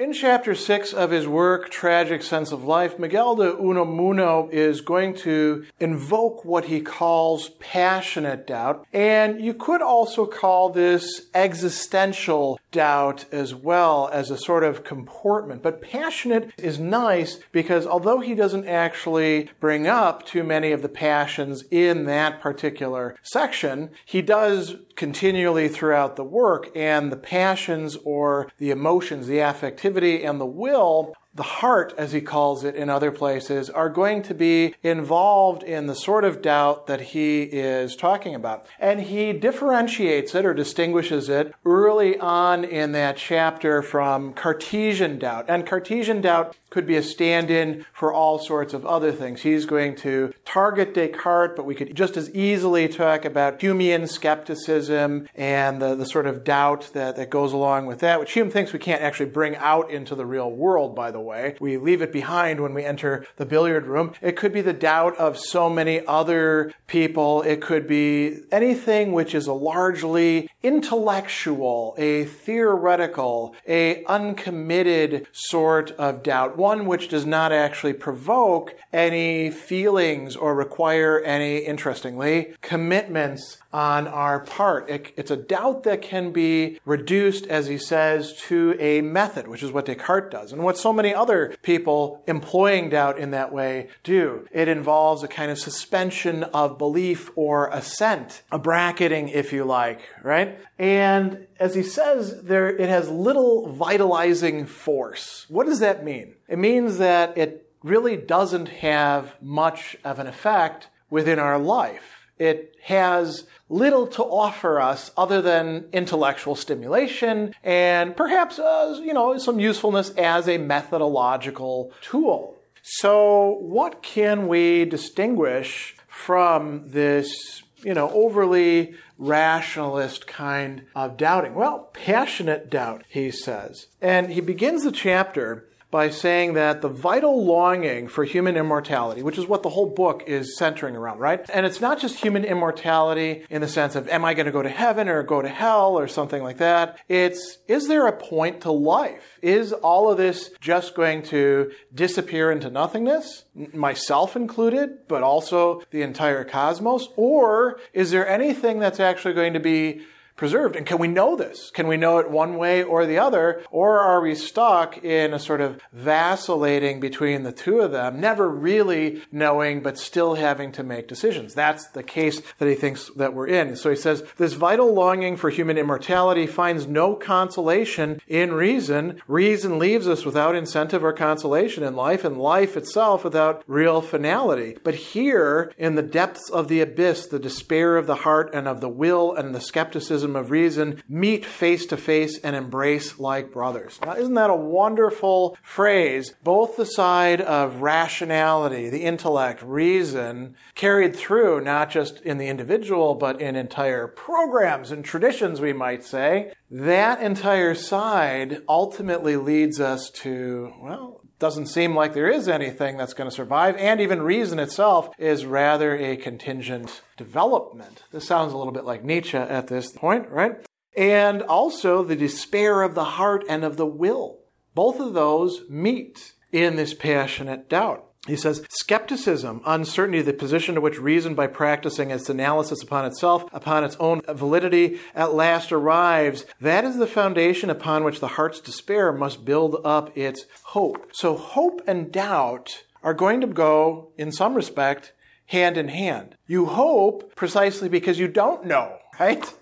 In chapter 6 of his work, Tragic Sense of Life, Miguel de Unamuno is going to invoke what he calls passionate doubt. And you could also call this existential doubt as well as a sort of comportment. But passionate is nice because although he doesn't actually bring up too many of the passions in that particular section, he does continually throughout the work. And the passions or the emotions, the affectivity, and the will the heart, as he calls it in other places, are going to be involved in the sort of doubt that he is talking about. And he differentiates it or distinguishes it early on in that chapter from Cartesian doubt. And Cartesian doubt could be a stand in for all sorts of other things. He's going to target Descartes, but we could just as easily talk about Humean skepticism and the, the sort of doubt that, that goes along with that, which Hume thinks we can't actually bring out into the real world, by the way. We leave it behind when we enter the billiard room. It could be the doubt of so many other people. It could be anything which is a largely intellectual, a theoretical, a uncommitted sort of doubt one which does not actually provoke any feelings or require any, interestingly, commitments on our part. It, it's a doubt that can be reduced, as he says, to a method, which is what Descartes does, and what so many other people employing doubt in that way do. It involves a kind of suspension of belief or assent, a bracketing, if you like, right? And as he says, there it has little vitalizing force. What does that mean? It means that it really doesn't have much of an effect within our life. It has little to offer us other than intellectual stimulation and perhaps, uh, you know, some usefulness as a methodological tool. So, what can we distinguish from this, you know, overly rationalist kind of doubting? Well, passionate doubt, he says. And he begins the chapter by saying that the vital longing for human immortality, which is what the whole book is centering around, right? And it's not just human immortality in the sense of, am I going to go to heaven or go to hell or something like that? It's, is there a point to life? Is all of this just going to disappear into nothingness? Myself included, but also the entire cosmos? Or is there anything that's actually going to be preserved. And can we know this? Can we know it one way or the other? Or are we stuck in a sort of vacillating between the two of them, never really knowing, but still having to make decisions? That's the case that he thinks that we're in. So he says, this vital longing for human immortality finds no consolation in reason. Reason leaves us without incentive or consolation in life, and life itself without real finality. But here, in the depths of the abyss, the despair of the heart and of the will and the skepticism of reason meet face to face and embrace like brothers. Now, isn't that a wonderful phrase? Both the side of rationality, the intellect, reason, carried through not just in the individual, but in entire programs and traditions, we might say. That entire side ultimately leads us to, well, doesn't seem like there is anything that's going to survive, and even reason itself is rather a contingent development. This sounds a little bit like Nietzsche at this point, right? And also the despair of the heart and of the will. Both of those meet in this passionate doubt. He says, skepticism, uncertainty, the position to which reason, by practicing its analysis upon itself, upon its own validity, at last arrives. That is the foundation upon which the heart's despair must build up its hope. So hope and doubt are going to go, in some respect, hand in hand. You hope precisely because you don't know, right?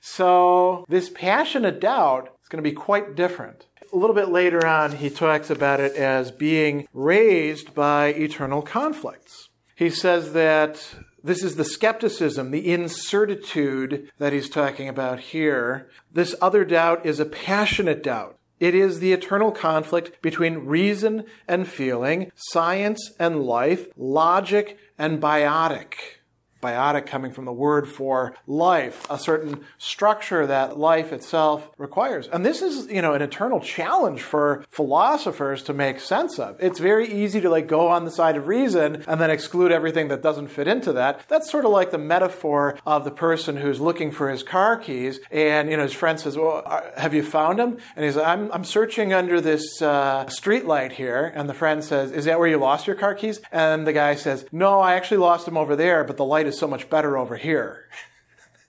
So this passionate doubt is going to be quite different a little bit later on, he talks about it as being raised by eternal conflicts. He says that this is the skepticism, the incertitude that he's talking about here. This other doubt is a passionate doubt. It is the eternal conflict between reason and feeling, science and life, logic and biotic. Biotic coming from the word for life, a certain structure that life itself requires. And this is, you know, an eternal challenge for philosophers to make sense of. It's very easy to like go on the side of reason and then exclude everything that doesn't fit into that. That's sort of like the metaphor of the person who's looking for his car keys and, you know, his friend says, well, have you found them? And he's like, I'm, I'm searching under this uh, street light here. And the friend says, is that where you lost your car keys? And the guy says, no, I actually lost them over there, but the light is so much better over here.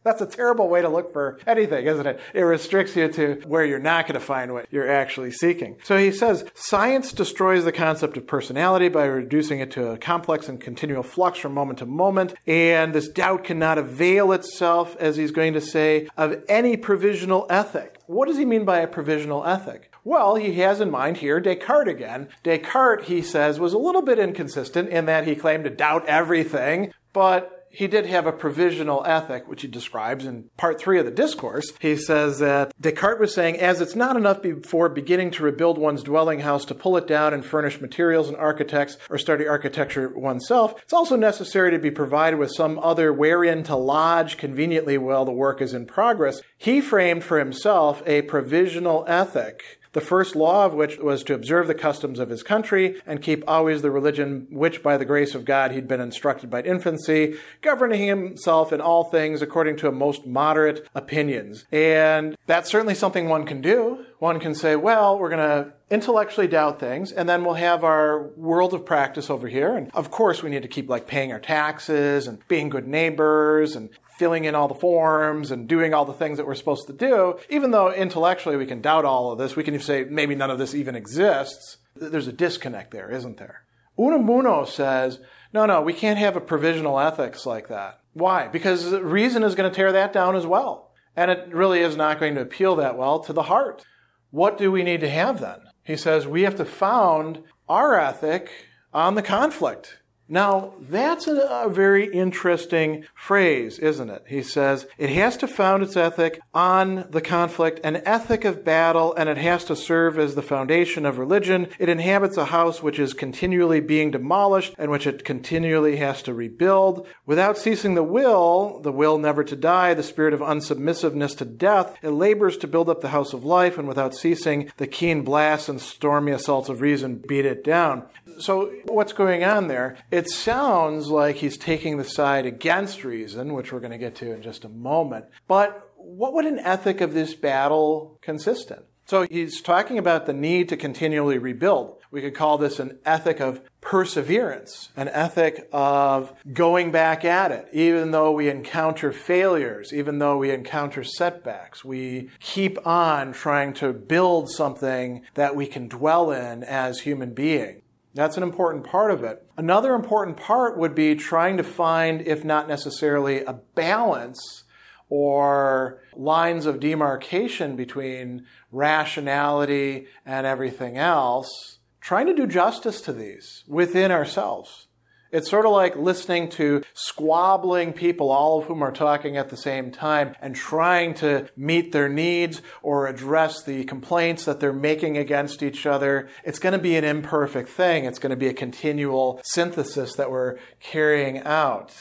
That's a terrible way to look for anything, isn't it? It restricts you to where you're not going to find what you're actually seeking. So he says science destroys the concept of personality by reducing it to a complex and continual flux from moment to moment. And this doubt cannot avail itself, as he's going to say, of any provisional ethic. What does he mean by a provisional ethic? Well, he has in mind here Descartes again. Descartes, he says, was a little bit inconsistent in that he claimed to doubt everything, but he did have a provisional ethic, which he describes in part three of the discourse. He says that Descartes was saying, as it's not enough before beginning to rebuild one's dwelling house to pull it down and furnish materials and architects or study architecture oneself, it's also necessary to be provided with some other wherein to lodge conveniently while the work is in progress. He framed for himself a provisional ethic the first law of which was to observe the customs of his country and keep always the religion which by the grace of God he'd been instructed by infancy, governing himself in all things according to a most moderate opinions. And that's certainly something one can do. One can say, well, we're going to intellectually doubt things, and then we'll have our world of practice over here. And of course, we need to keep like paying our taxes and being good neighbors and filling in all the forms and doing all the things that we're supposed to do. Even though intellectually we can doubt all of this, we can say maybe none of this even exists. There's a disconnect there, isn't there? Unamuno says, no, no, we can't have a provisional ethics like that. Why? Because reason is going to tear that down as well. And it really is not going to appeal that well to the heart. What do we need to have then? He says we have to found our ethic on the conflict. Now, that's a, a, very interesting phrase, isn't it? He says it has to found its ethic on the conflict, an ethic of battle, and it has to serve as the foundation of religion. It inhabits a house which is continually being demolished and which it continually has to rebuild. Without ceasing the will, the will never to die, the spirit of unsubmissiveness to death, it labors to build up the house of life, and without ceasing, the keen blasts and stormy assaults of reason beat it down. So, what's going on there? Sounds like he's taking the side against reason, which we're going to get to in just a moment. But what would an ethic of this battle consist in? So, he's talking about the need to continually rebuild. We could call this an ethic of perseverance, an ethic of going back at it, even though we encounter failures, even though we encounter setbacks. We keep on trying to build something that we can dwell in as human beings. That's an important part of it. Another important part would be trying to find, if not necessarily a balance or lines of demarcation between rationality and everything else, trying to do justice to these within ourselves. It's sort of like listening to squabbling people, all of whom are talking at the same time and trying to meet their needs or address the complaints that they're making against each other. It's going to be an imperfect thing. It's going to be a continual synthesis that we're carrying out.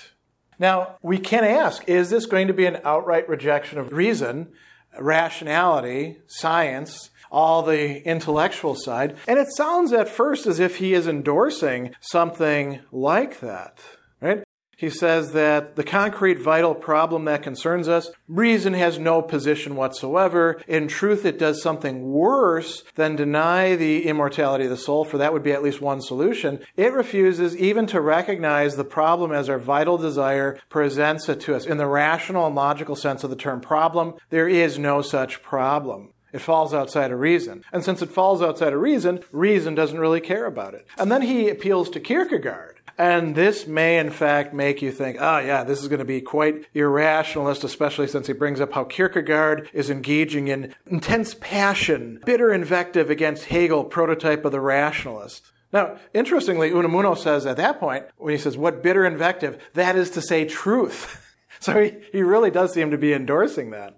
Now, we can ask, is this going to be an outright rejection of reason, rationality, science, all the intellectual side. And it sounds at first as if he is endorsing something like that, right? He says that the concrete vital problem that concerns us, reason has no position whatsoever. In truth, it does something worse than deny the immortality of the soul, for that would be at least one solution. It refuses even to recognize the problem as our vital desire presents it to us. In the rational and logical sense of the term problem, there is no such problem. It falls outside of reason. And since it falls outside of reason, reason doesn't really care about it. And then he appeals to Kierkegaard. And this may, in fact, make you think, oh, yeah, this is going to be quite irrationalist, especially since he brings up how Kierkegaard is engaging in intense passion, bitter invective against Hegel, prototype of the rationalist. Now, interestingly, Unamuno says at that point, when he says, what bitter invective, that is to say truth. so he, he really does seem to be endorsing that.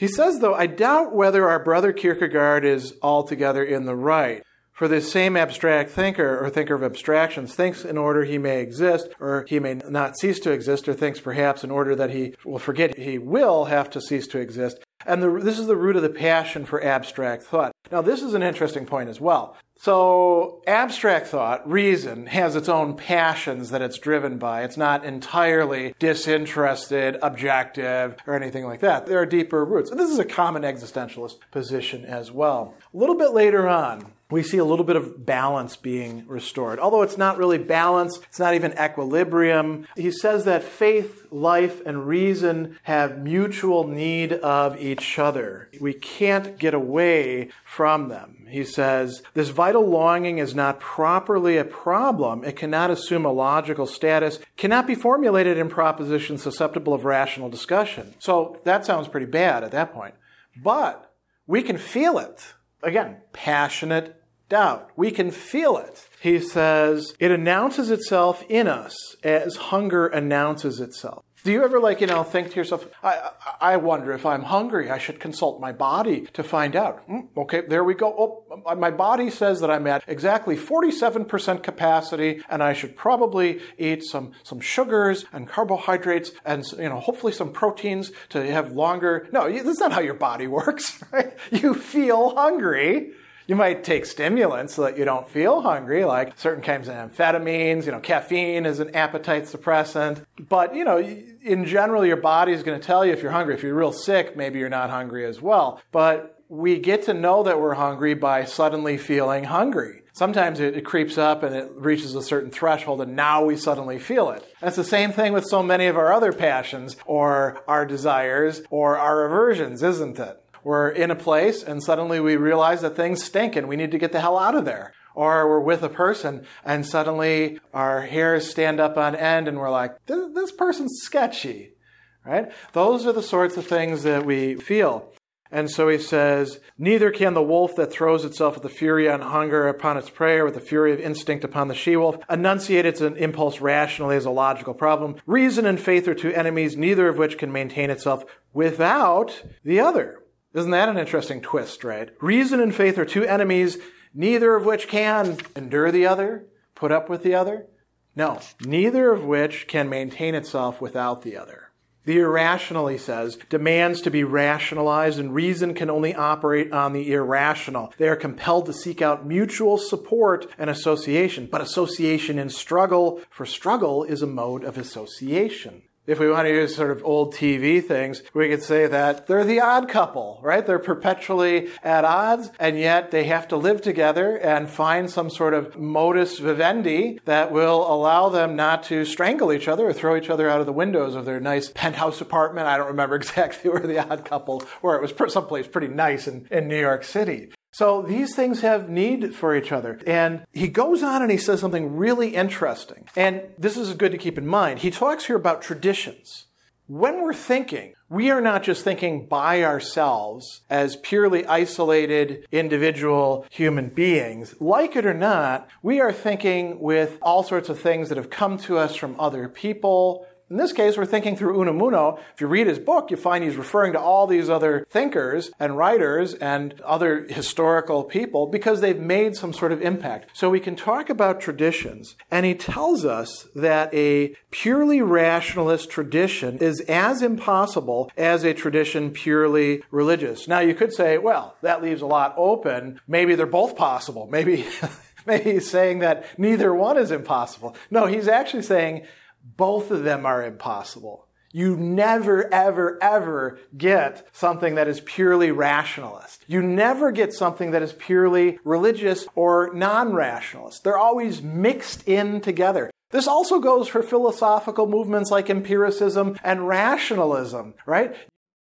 He says, though, I doubt whether our brother Kierkegaard is altogether in the right. For this same abstract thinker or thinker of abstractions thinks in order he may exist, or he may not cease to exist, or thinks perhaps in order that he will forget he will have to cease to exist. And the, this is the root of the passion for abstract thought. Now, this is an interesting point as well. So, abstract thought, reason, has its own passions that it's driven by. It's not entirely disinterested, objective, or anything like that. There are deeper roots. And this is a common existentialist position as well. A little bit later on, we see a little bit of balance being restored. Although it's not really balance, it's not even equilibrium. He says that faith, life, and reason have mutual need of each other. We can't get away from them. He says, this vital longing is not properly a problem. It cannot assume a logical status, cannot be formulated in propositions susceptible of rational discussion. So that sounds pretty bad at that point. But we can feel it. Again, passionate doubt. We can feel it. He says, it announces itself in us as hunger announces itself. Do you ever, like, you know, think to yourself, I, I wonder if I'm hungry, I should consult my body to find out. Mm, okay, there we go. Oh, my body says that I'm at exactly 47% capacity and I should probably eat some, some sugars and carbohydrates and, you know, hopefully some proteins to have longer. No, that's not how your body works, right? You feel hungry you might take stimulants so that you don't feel hungry, like certain kinds of amphetamines. You know, caffeine is an appetite suppressant. But, you know, in general, your body is going to tell you if you're hungry. If you're real sick, maybe you're not hungry as well. But we get to know that we're hungry by suddenly feeling hungry. Sometimes it, it, creeps up and it reaches a certain threshold, and now we suddenly feel it. That's the same thing with so many of our other passions, or our desires, or our aversions, isn't it? We're in a place and suddenly we realize that things stink and we need to get the hell out of there. Or we're with a person and suddenly our hairs stand up on end and we're like, this person's sketchy, right? Those are the sorts of things that we feel. And so he says, Neither can the wolf that throws itself with the fury on hunger upon its prey or with the fury of instinct upon the she wolf enunciate its impulse rationally as a logical problem. Reason and faith are two enemies, neither of which can maintain itself without the other. Isn't that an interesting twist, right? Reason and faith are two enemies, neither of which can endure the other, put up with the other. No, neither of which can maintain itself without the other. The irrational, he says, demands to be rationalized, and reason can only operate on the irrational. They are compelled to seek out mutual support and association, but association in struggle, for struggle is a mode of association if we want to use sort of old TV things, we could say that they're the odd couple, right? They're perpetually at odds, and yet they have to live together and find some sort of modus vivendi that will allow them not to strangle each other or throw each other out of the windows of their nice penthouse apartment. I don't remember exactly where the odd couple were. It was someplace pretty nice in, in New York City. So these things have need for each other. And he goes on and he says something really interesting. And this is good to keep in mind. He talks here about traditions. When we're thinking, we are not just thinking by ourselves as purely isolated individual human beings. Like it or not, we are thinking with all sorts of things that have come to us from other people, in this case, we're thinking through Unamuno. If you read his book, you find he's referring to all these other thinkers and writers and other historical people because they've made some sort of impact. So we can talk about traditions. And he tells us that a purely rationalist tradition is as impossible as a tradition purely religious. Now you could say, well, that leaves a lot open. Maybe they're both possible. Maybe, maybe he's saying that neither one is impossible. No, he's actually saying both of them are impossible. You never, ever, ever get something that is purely rationalist. You never get something that is purely religious or non rationalist. They're always mixed in together. This also goes for philosophical movements like empiricism and rationalism, right?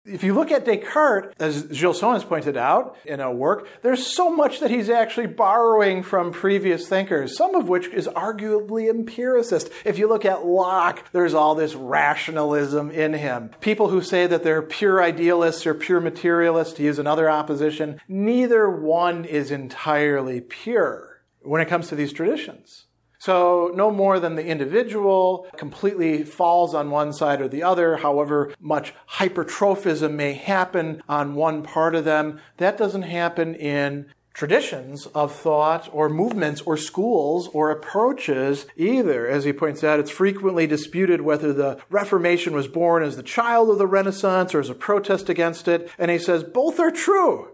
If you look at Descartes, as Gilson has pointed out in a work, there's so much that he's actually borrowing from previous thinkers, some of which is arguably empiricist. If you look at Locke, there's all this rationalism in him. People who say that they're pure idealists or pure materialists, to use another opposition, neither one is entirely pure when it comes to these traditions. So, no more than the individual completely falls on one side or the other, however much hypertrophism may happen on one part of them, that doesn't happen in traditions of thought or movements or schools or approaches either. As he points out, it's frequently disputed whether the Reformation was born as the child of the Renaissance or as a protest against it. And he says both are true.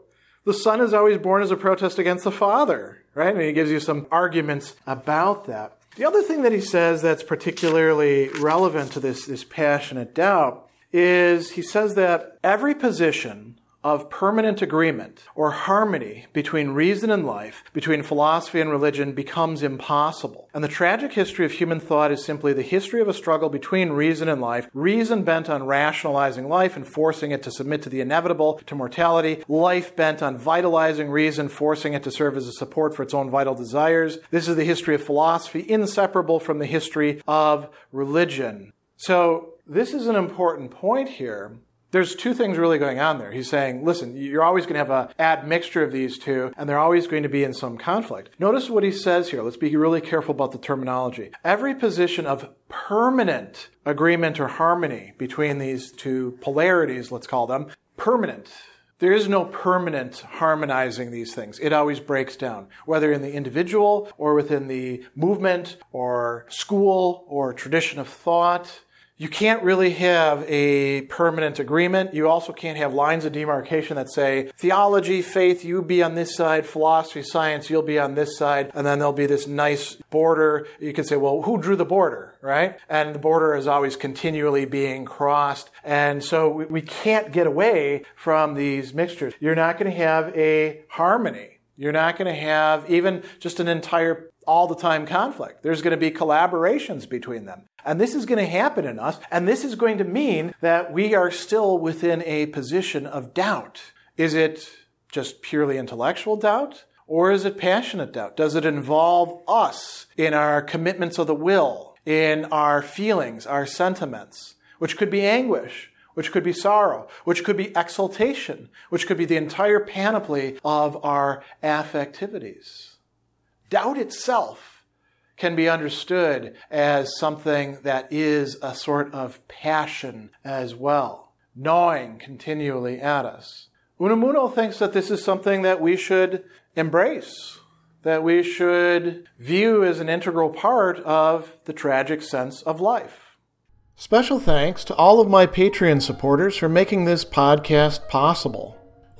The son is always born as a protest against the father, right? And he gives you some arguments about that. The other thing that he says that's particularly relevant to this, this passionate doubt is he says that every position of permanent agreement or harmony between reason and life, between philosophy and religion, becomes impossible. And the tragic history of human thought is simply the history of a struggle between reason and life, reason bent on rationalizing life and forcing it to submit to the inevitable, to mortality, life bent on vitalizing reason, forcing it to serve as a support for its own vital desires. This is the history of philosophy, inseparable from the history of religion. So, this is an important point here there's two things really going on there. He's saying, listen, you're always going to have a admixture of these two, and they're always going to be in some conflict. Notice what he says here. Let's be really careful about the terminology. Every position of permanent agreement or harmony between these two polarities, let's call them, permanent. There is no permanent harmonizing these things. It always breaks down, whether in the individual or within the movement or school or tradition of thought you can't really have a permanent agreement. You also can't have lines of demarcation that say theology, faith, you be on this side, philosophy, science, you'll be on this side, and then there'll be this nice border. You can say, well, who drew the border, right? And the border is always continually being crossed. And so we can't get away from these mixtures. You're not going to have a harmony. You're not going to have even just an entire all the time conflict. There's going to be collaborations between them. And this is going to happen in us, and this is going to mean that we are still within a position of doubt. Is it just purely intellectual doubt? Or is it passionate doubt? Does it involve us in our commitments of the will, in our feelings, our sentiments, which could be anguish, which could be sorrow, which could be exultation, which could be the entire panoply of our affectivities? Doubt itself can be understood as something that is a sort of passion as well, gnawing continually at us. Unamuno thinks that this is something that we should embrace, that we should view as an integral part of the tragic sense of life. Special thanks to all of my Patreon supporters for making this podcast possible.